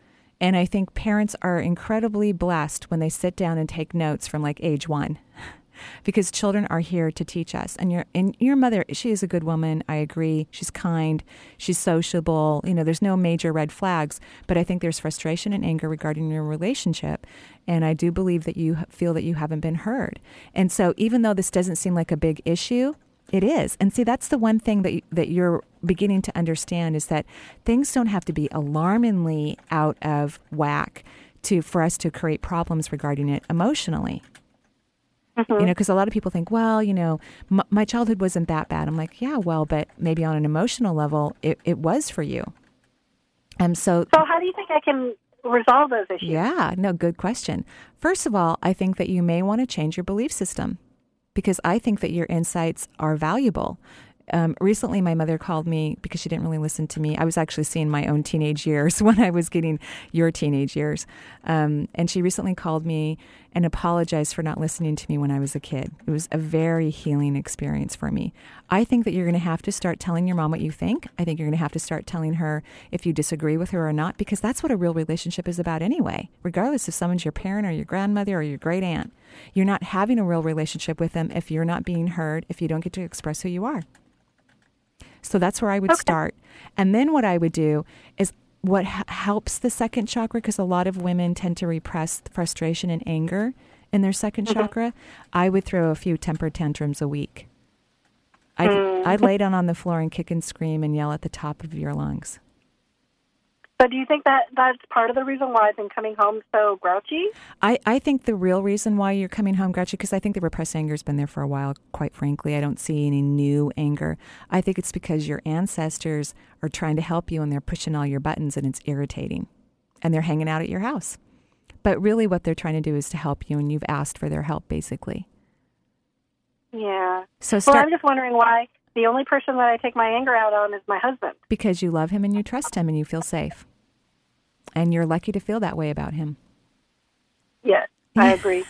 And I think parents are incredibly blessed when they sit down and take notes from like age one. because children are here to teach us. And your and your mother, she is a good woman. I agree. She's kind. She's sociable. You know, there's no major red flags. But I think there's frustration and anger regarding your relationship. And I do believe that you feel that you haven't been heard. And so, even though this doesn't seem like a big issue, it is. And see, that's the one thing that that you're beginning to understand is that things don't have to be alarmingly out of whack to for us to create problems regarding it emotionally. You know, because a lot of people think, well, you know, m- my childhood wasn't that bad. I'm like, yeah, well, but maybe on an emotional level, it, it was for you. And so, so how do you think I can resolve those issues? yeah, no, good question. First of all, I think that you may want to change your belief system because I think that your insights are valuable. Um, recently, my mother called me because she didn't really listen to me. I was actually seeing my own teenage years when I was getting your teenage years. Um, and she recently called me and apologize for not listening to me when I was a kid. It was a very healing experience for me. I think that you're going to have to start telling your mom what you think. I think you're going to have to start telling her if you disagree with her or not, because that's what a real relationship is about anyway, regardless if someone's your parent or your grandmother or your great aunt. You're not having a real relationship with them if you're not being heard, if you don't get to express who you are. So that's where I would start. And then what I would do is what h- helps the second chakra, because a lot of women tend to repress frustration and anger in their 2nd mm-hmm. chakra, I would throw a few temper tantrums a week. I'd, mm. I'd lay down on the floor and kick and scream and yell at the top of your lungs. But do you think that that's part of the reason why I've been coming home so grouchy? I, I think the real reason why you're coming home grouchy, because I think the repressed anger has been there for a while, quite frankly. I don't see any new anger. I think it's because your ancestors are trying to help you and they're pushing all your buttons and it's irritating. And they're hanging out at your house. But really, what they're trying to do is to help you, and you've asked for their help, basically. Yeah. So Well. I'm just wondering why the only person that I take my anger out on is my husband. Because you love him and you trust him and you feel safe. And you're lucky to feel that way about him. Yes, I agree.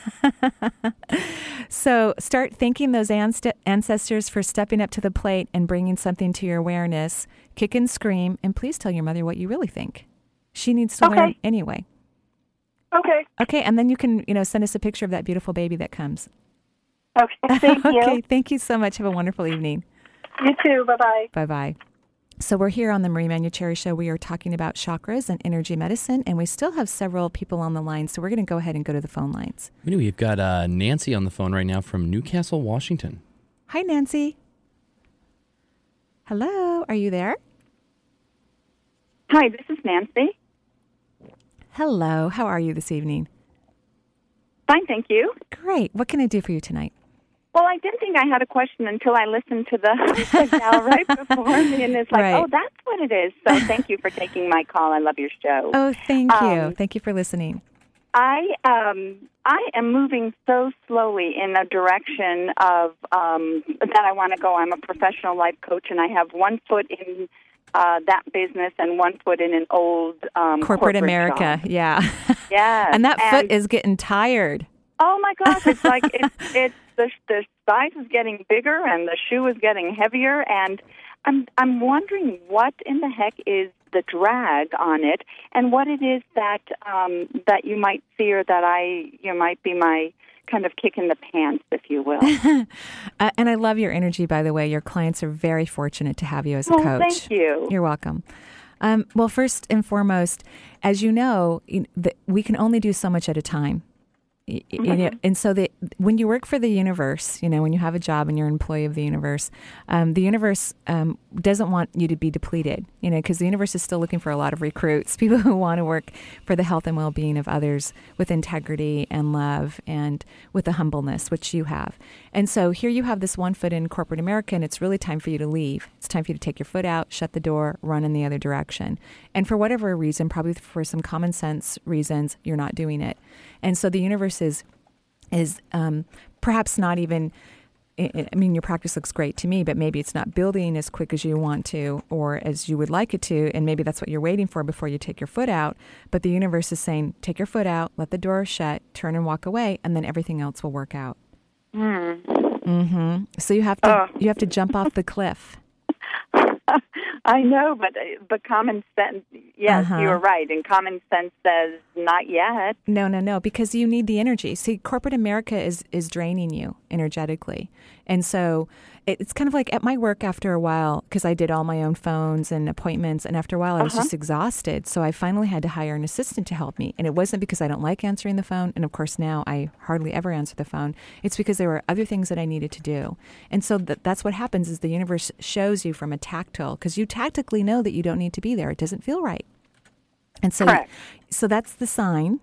so start thanking those ancestors for stepping up to the plate and bringing something to your awareness. Kick and scream, and please tell your mother what you really think. She needs to Okay. learn anyway. Okay. Okay, and then you can, you know, send us a picture of that beautiful baby that comes. Okay. Thank you. okay, thank you so much. Have a wonderful evening. You too. Bye bye. Bye bye. So we're here on the Marie Manuchehri Show. We are talking about chakras and energy medicine, and we still have several people on the line. So we're going to go ahead and go to the phone lines. We've got uh, Nancy on the phone right now from Newcastle, Washington. Hi, Nancy. Hello, are you there? Hi, this is Nancy. Hello, how are you this evening? Fine, thank you. Great. What can I do for you tonight? Well, I didn't think I had a question until I listened to the, the gal right before me, and it's like, Right. oh, that's what it is. So thank you for taking my call. I love your show. Oh, thank you. Um, thank you for listening. I um I am moving so slowly in a direction of um that I want to go. I'm a professional life coach, and I have one foot in uh, that business and one foot in an old um, corporate, America, job. yeah. Yeah, and that foot is getting tired. Oh my gosh! It's like it's it's the the size is getting bigger and the shoe is getting heavier, and I'm I'm wondering what in the heck is the drag on it, and what it is that um, that you might fear that I you might be my kind of kick in the pants, if you will. Uh, and I love your energy, by the way. Your clients are very fortunate to have you as a Oh, coach. thank you. You're welcome. Um, well, first and foremost, as you know, we can only do so much at a time. Y- y- you know, and so the, when you work for the universe, you know, when you have a job and you're an employee of the universe, um, the universe um, doesn't want you to be depleted, you know, because the universe is still looking for a lot of recruits, people who want to work for the health and well being of others with integrity and love and with a humbleness, which you have. And so here you have this one foot in corporate America, and it's really time for you to leave. It's time for you to take your foot out, shut the door, run in the other direction. And for whatever reason, probably for some common sense reasons, you're not doing it. And so the universe is is um, perhaps not even. I mean, your practice looks great to me, but maybe it's not building as quick as you want to or as you would like it to. And maybe that's what you're waiting for before you take your foot out. But the universe is saying, take your foot out, let the door shut, turn and walk away, and then everything else will work out. Hmm. hmm So you have to Oh. you have to jump off the cliff. I know, but but common sense. Yes, Uh-huh. you're right, and common sense says not yet. No, no, no, because you need the energy. See, corporate America is is draining you energetically, and so it's kind of like at my work after a while because I did all my own phones and appointments, and after a while I was Uh-huh. just exhausted. So I finally had to hire an assistant to help me, and it wasn't because I don't like answering the phone, and of course now I hardly ever answer the phone. It's because there were other things that I needed to do, and so th- that's what happens is the universe shows you from a tactile because you tactically know that you don't need to be there. It doesn't feel right. And so, Correct. so that's the sign.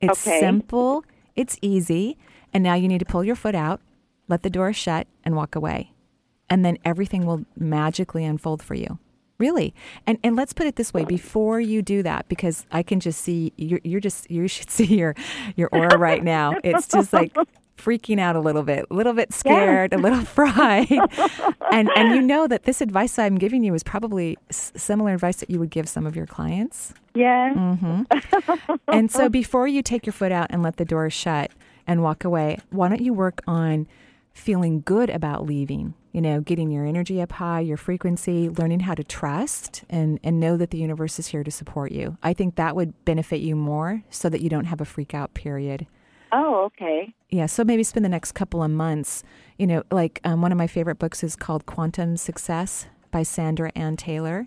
It's Okay. simple, it's easy, and now you need to pull your foot out, let the door shut, and walk away. And then everything will magically unfold for you. Really. And and let's put it this way, before you do that, because I can just see you're you're just you should see your your aura right now. It's just like freaking out a little bit, a little bit scared, a little fried. and and you know that this advice I'm giving you is probably s- similar advice that you would give some of your clients. Yes. hmm and so before you take your foot out and let the door shut and walk away, why don't you work on feeling good about leaving? You know, getting your energy up high, your frequency, learning how to trust and, and know that the universe is here to support you. I think that would benefit you more so that you don't have a freak out period. Oh, okay. Yeah, so maybe spend the next couple of months. You know, like um, one of my favorite books is called Quantum Success by Sandra Anne Taylor.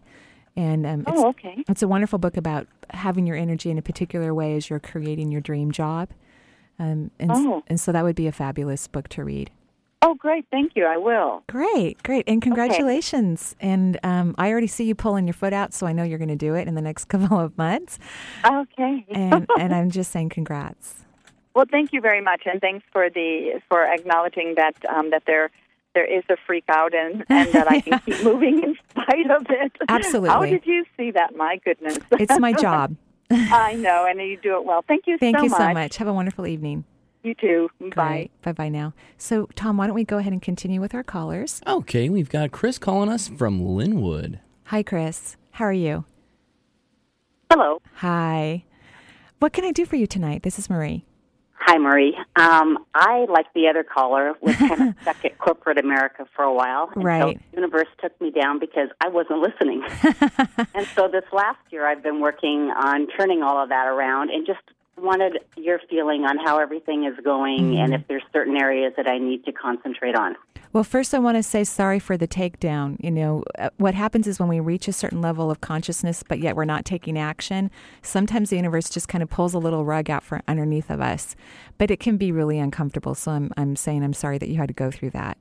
And um, it's, Oh, okay. it's a wonderful book about having your energy in a particular way as you're creating your dream job. Um, and, Oh. and so that would be a fabulous book to read. Oh, great. Thank you. I will. Great, great. And congratulations. And um, I already see you pulling your foot out, so I know you're going to do it in the next couple of months. Okay. And, and I'm just saying congrats. well, thank you very much, and thanks for the for acknowledging that um, that there there is a freak out and and that I can keep moving in spite of it. Absolutely. How did you see that? My goodness. It's my job. I know, and you do it well. Thank you Thank so you much. so much. Have a wonderful evening. You too. Bye. Bye bye now. So, Tom, why don't we go ahead and continue with our callers? Okay, we've got Chris calling us from Lynnwood. Hi, Chris. How are you? Hello. Hi. What can I do for you tonight? This is Marie. Hi, Marie. Um, I, like the other caller, was kind of stuck at corporate America for a while. Right. Until the universe took me down because I wasn't listening. and so this last year, I've been working on turning all of that around and just wanted your feeling on how everything is going and if there's certain areas that I need to concentrate on. Well, first, I want to say sorry for the takedown. You know, uh, what happens is when we reach a certain level of consciousness, but yet we're not taking action, sometimes the universe just kind of pulls a little rug out from underneath of us. But it can be really uncomfortable. So I'm, I'm saying I'm sorry that you had to go through that.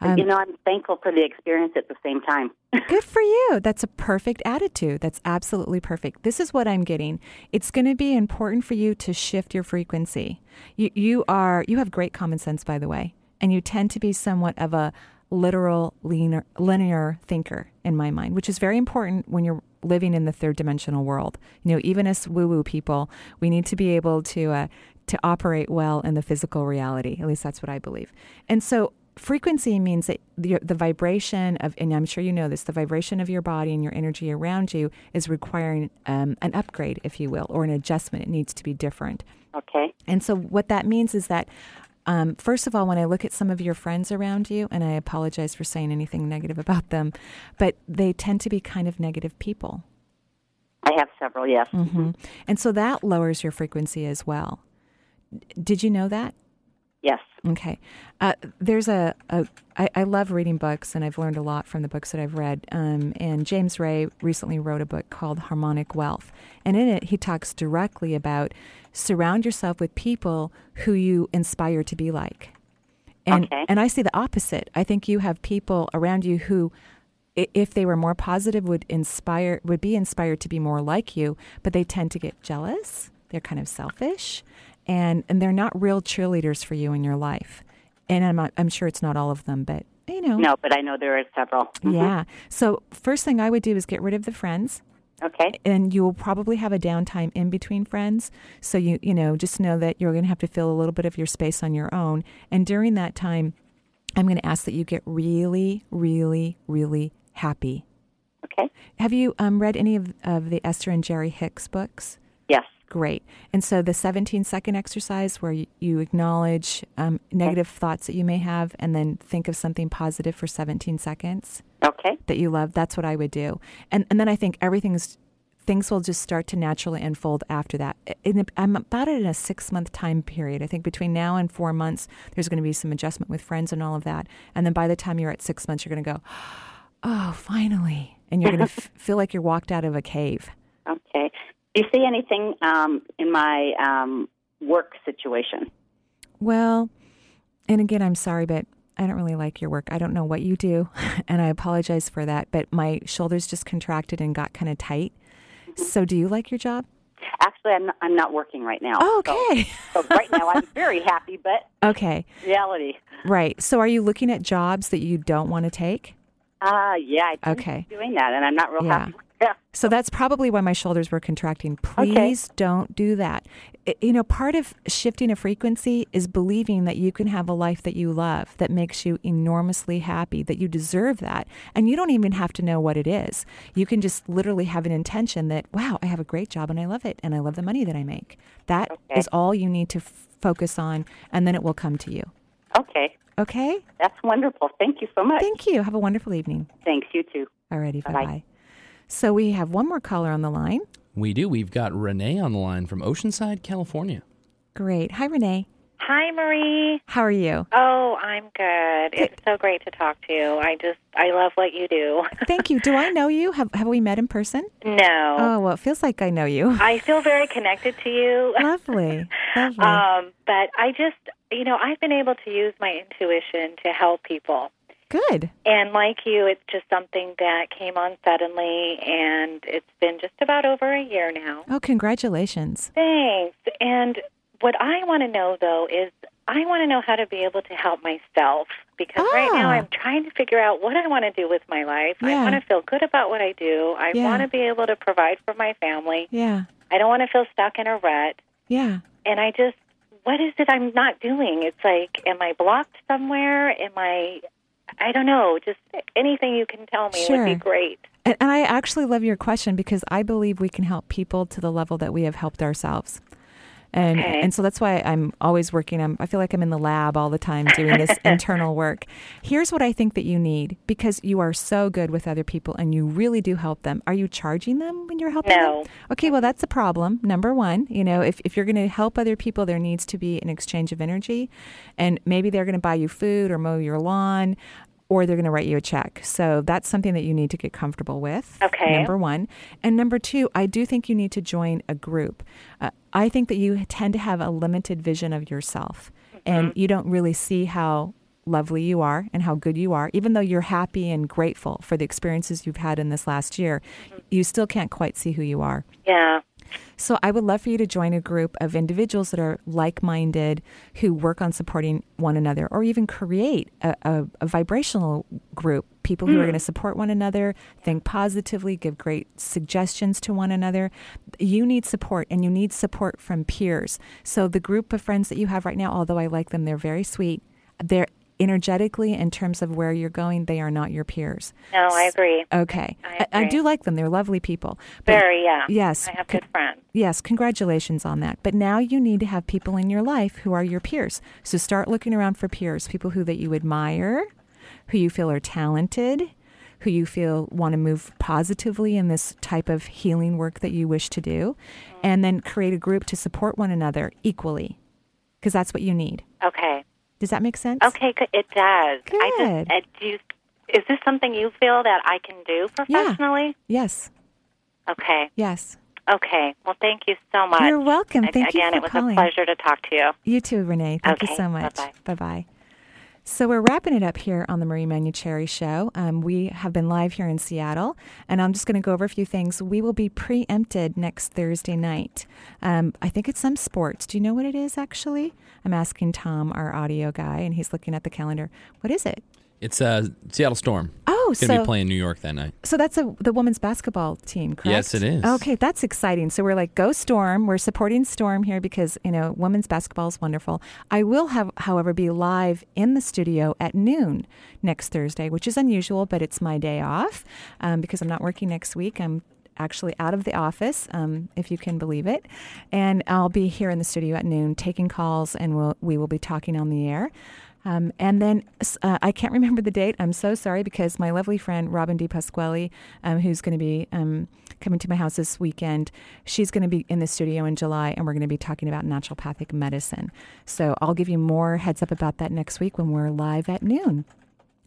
Um, you know, I'm thankful for the experience at the same time. Good for you. That's a perfect attitude. That's absolutely perfect. This is what I'm getting. It's going to be important for you to shift your frequency. You, you are you have great common sense, by the way, and you tend to be somewhat of a literal linear, linear thinker in my mind, which is very important when you're living in the third dimensional world. You know, even as woo woo people, we need to be able to uh, to operate well in the physical reality. At least that's what I believe. And so frequency means that the, the vibration of, and I'm sure you know this, the vibration of your body and your energy around you is requiring um, an upgrade, if you will, or an adjustment. It needs to be different. Okay. And so what that means is that. Um, first of all, when I look at some of your friends around you, and I apologize for saying anything negative about them, but they tend to be kind of negative people. I have several, yes. Mm-hmm. And so that lowers your frequency as well. Did you know that? Yes. Okay. Uh, there's a, a I, I love reading books, and I've learned a lot from the books that I've read. Um, and James Ray recently wrote a book called Harmonic Wealth. And in it, he talks directly about surround yourself with people who you inspire to be like. And, Okay. and I see the opposite. I think you have people around you who, if they were more positive, would inspire, would be inspired to be more like you, but they tend to get jealous. They're kind of selfish, and and they're not real cheerleaders for you in your life. And I'm not, I'm sure it's not all of them, but you know. No, but I know there are several. Mhm. Yeah. So first thing I would do is get rid of the friends. Okay. And you will probably have a downtime in between friends. So you you know, just know that you're going to have to fill a little bit of your space on your own. And during that time, I'm going to ask that you get really, really, really happy. Okay. Have you um, read any of, of the Esther and Jerry Hicks books? Yes. Great. And so the 17 second exercise where you, you acknowledge um, negative thoughts that you may have and then think of something positive for 17 seconds Okay. that you love, that's what I would do. And and then I think everything's things will just start to naturally unfold after that. In, I'm about it in a six month time period. I think between now and four months, there's going to be some adjustment with friends and all of that. And then by the time you're at six months, you're going to go, oh, finally. And you're going to f- feel like you're walked out of a cave. Okay. Do you see anything um, in my um, work situation? Well, and again, I'm sorry, but I don't really like your work. I don't know what you do, and I apologize for that. But my shoulders just contracted and got kind of tight. So, do you like your job? Actually, I'm not, I'm not working right now. Oh, okay. So, so right now, I'm very happy, but Okay, reality. right. So, are you looking at jobs that you don't want to take? Uh, yeah, I Okay. doing that, and I'm not real Yeah. happy. Yeah. So that's probably why my shoulders were contracting. Please don't do that. You know, part of shifting a frequency is believing that you can have a life that you love, that makes you enormously happy, that you deserve that. And you don't even have to know what it is. You can just literally have an intention that, wow, I have a great job and I love it and I love the money that I make. That is Okay. all you need to f- focus on, and then it will come to you. Okay. Okay? That's wonderful. Thank you so much. Thank you. Have a wonderful evening. Thanks. You too. Alrighty, bye Bye-bye. bye. So we have one more caller on the line. We do. We've got Renee on the line from Oceanside, California. Great. Hi, Renee. Hi, Marie. How are you? Oh, I'm good. It's so great to talk to you. I just, I love what you do. Thank you. Do I know you? Have Have we met in person? No. Oh, well, it feels like I know you. I feel very connected to you. Lovely. Lovely. Um, but I just, you know, I've been able to use my intuition to help people. Good. And like you, it's just something that came on suddenly, and it's been just about over a year now. Oh, congratulations. Thanks. And what I want to know, though, is I want to know how to be able to help myself because right now Ah. I'm trying to figure out what I want to do with my life. I want to feel good about what I do. I Yeah. want to be able to provide for my family. Yeah. I don't want to feel stuck in a rut. Yeah. And I just what is it I'm not doing? It's like, am I blocked somewhere? Am I, I don't know. Just anything you can tell me Sure. would be great. And, and I actually love your question because I believe we can help people to the level that we have helped ourselves. And Okay. and so that's why I'm always working. I'm, I feel like I'm in the lab all the time doing this internal work. Here's what I think that you need because you are so good with other people and you really do help them. Are you charging them when you're helping No. them? Okay, well that's a problem. Number one, you know, if, if you're going to help other people, there needs to be an exchange of energy, and maybe they're going to buy you food or mow your lawn. Or they're going to write you a check. So that's something that you need to get comfortable with. Okay. Number one. And number two, I do think you need to join a group. Uh, I think that you tend to have a limited vision of yourself and you don't really see how lovely you are and how good you are. Even though you're happy and grateful for the experiences you've had in this last year, you still can't quite see who you are. Yeah. So I would love for you to join a group of individuals that are like-minded, who work on supporting one another, or even create a, a, a vibrational group. People who are Hmm. going to support one another, think positively, give great suggestions to one another. You need support, and you need support from peers. So the group of friends that you have right now, although I like them, they're very sweet. They're energetically, in terms of where you're going, they are not your peers. No, I agree. Okay, I I, agree. do like them. They're lovely people. But- Very, yeah. Yes. I have good friends. Yes, congratulations on that. But now you need to have people in your life who are your peers. So start looking around for peers, people who that you admire, who you feel are talented, who you feel want to move positively in this type of healing work that you wish to do, mm-hmm. and then create a group to support one another equally. Because that's what you need. Okay. Does that make sense? Okay. It does. I Good. just, uh, do you, is this something you feel that I can do professionally? Yeah. Yes. Okay. Yes. Okay. Well, thank you so much. You're welcome. Thank you Again, for it was calling. a pleasure to talk to you. You too, Renee. Thank you so much. bye-bye. Bye bye. So we're wrapping it up here on the Marie Manuchehri Show. Um, we have been live here in Seattle, and I'm just going to go over a few things. We will be preempted next Thursday night. Um, I think it's some sports. Do you know what it is actually? I'm asking Tom, our audio guy, and he's looking at the calendar. What is it? It's uh, Seattle Storm. Oh, It's to so- be playing New York that night. So that's a, the women's basketball team, correct? Yes, it is. Okay, that's exciting. So we're like, go Storm. We're supporting Storm here because, you know, women's basketball is wonderful. I will have, however, be live in the studio at noon next Thursday, which is unusual, but it's my day off um, because I'm not working next week. I'm actually out of the office, um, if you can believe it. And I'll be here in the studio at noon taking calls and we'll, we will be talking on the air. Um, and then uh, I can't remember the date. I'm so sorry because my lovely friend Robin Di Pasquale, um, who's going to be um, coming to my house this weekend, she's going to be in the studio in July, and we're going to be talking about naturopathic medicine. So I'll give you more heads up about that next week when we're live at noon.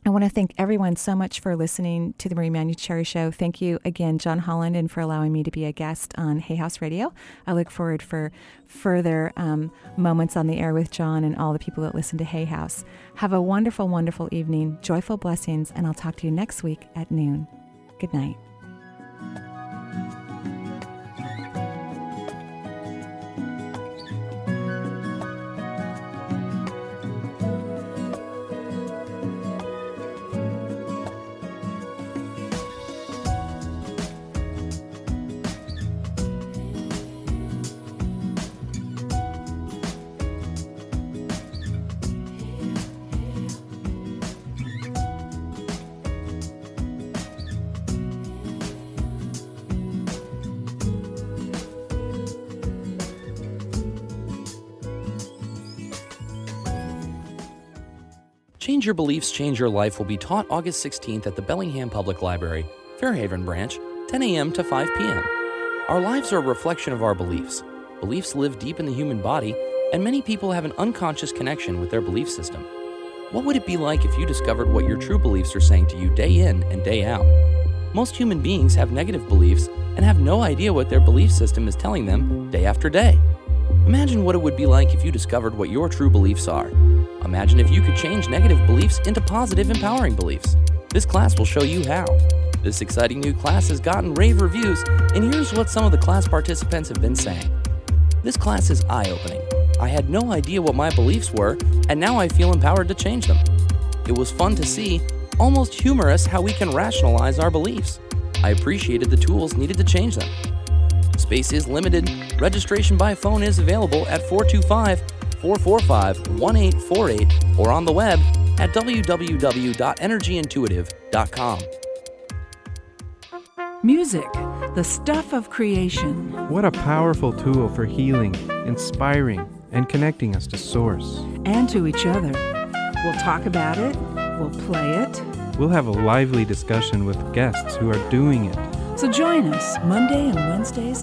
I want to thank everyone so much for listening to the Marie Manuchehri Show. Thank you again, John Holland, and for allowing me to be a guest on Hay House Radio. I look forward for further um, moments on the air with John and all the people that listen to Hay House. Have a wonderful, wonderful evening, joyful blessings, and I'll talk to you next week at noon. Good night. Change Your Beliefs, Change Your Life will be taught August 16th at the Bellingham Public Library, Fairhaven Branch, 10 a.m. to 5 p.m. Our lives are a reflection of our beliefs. Beliefs live deep in the human body, and many people have an unconscious connection with their belief system. What would it be like if you discovered what your true beliefs are saying to you day in and day out? Most human beings have negative beliefs and have no idea what their belief system is telling them day after day. Imagine what it would be like if you discovered what your true beliefs are. Imagine if you could change negative beliefs into positive, empowering beliefs. This class will show you how. This exciting new class has gotten rave reviews, and here's what some of the class participants have been saying. This class is eye opening. I had no idea what my beliefs were, and now I feel empowered to change them. It was fun to see, almost humorous, how we can rationalize our beliefs. I appreciated the tools needed to change them. Space is limited. Registration by phone is available at 425 445 1848 or on the web at www.energyintuitive.com. Music, the stuff of creation. What a powerful tool for healing, inspiring, and connecting us to Source. And to each other. We'll talk about it, we'll play it. We'll have a lively discussion with guests who are doing it. So join us Monday and Wednesdays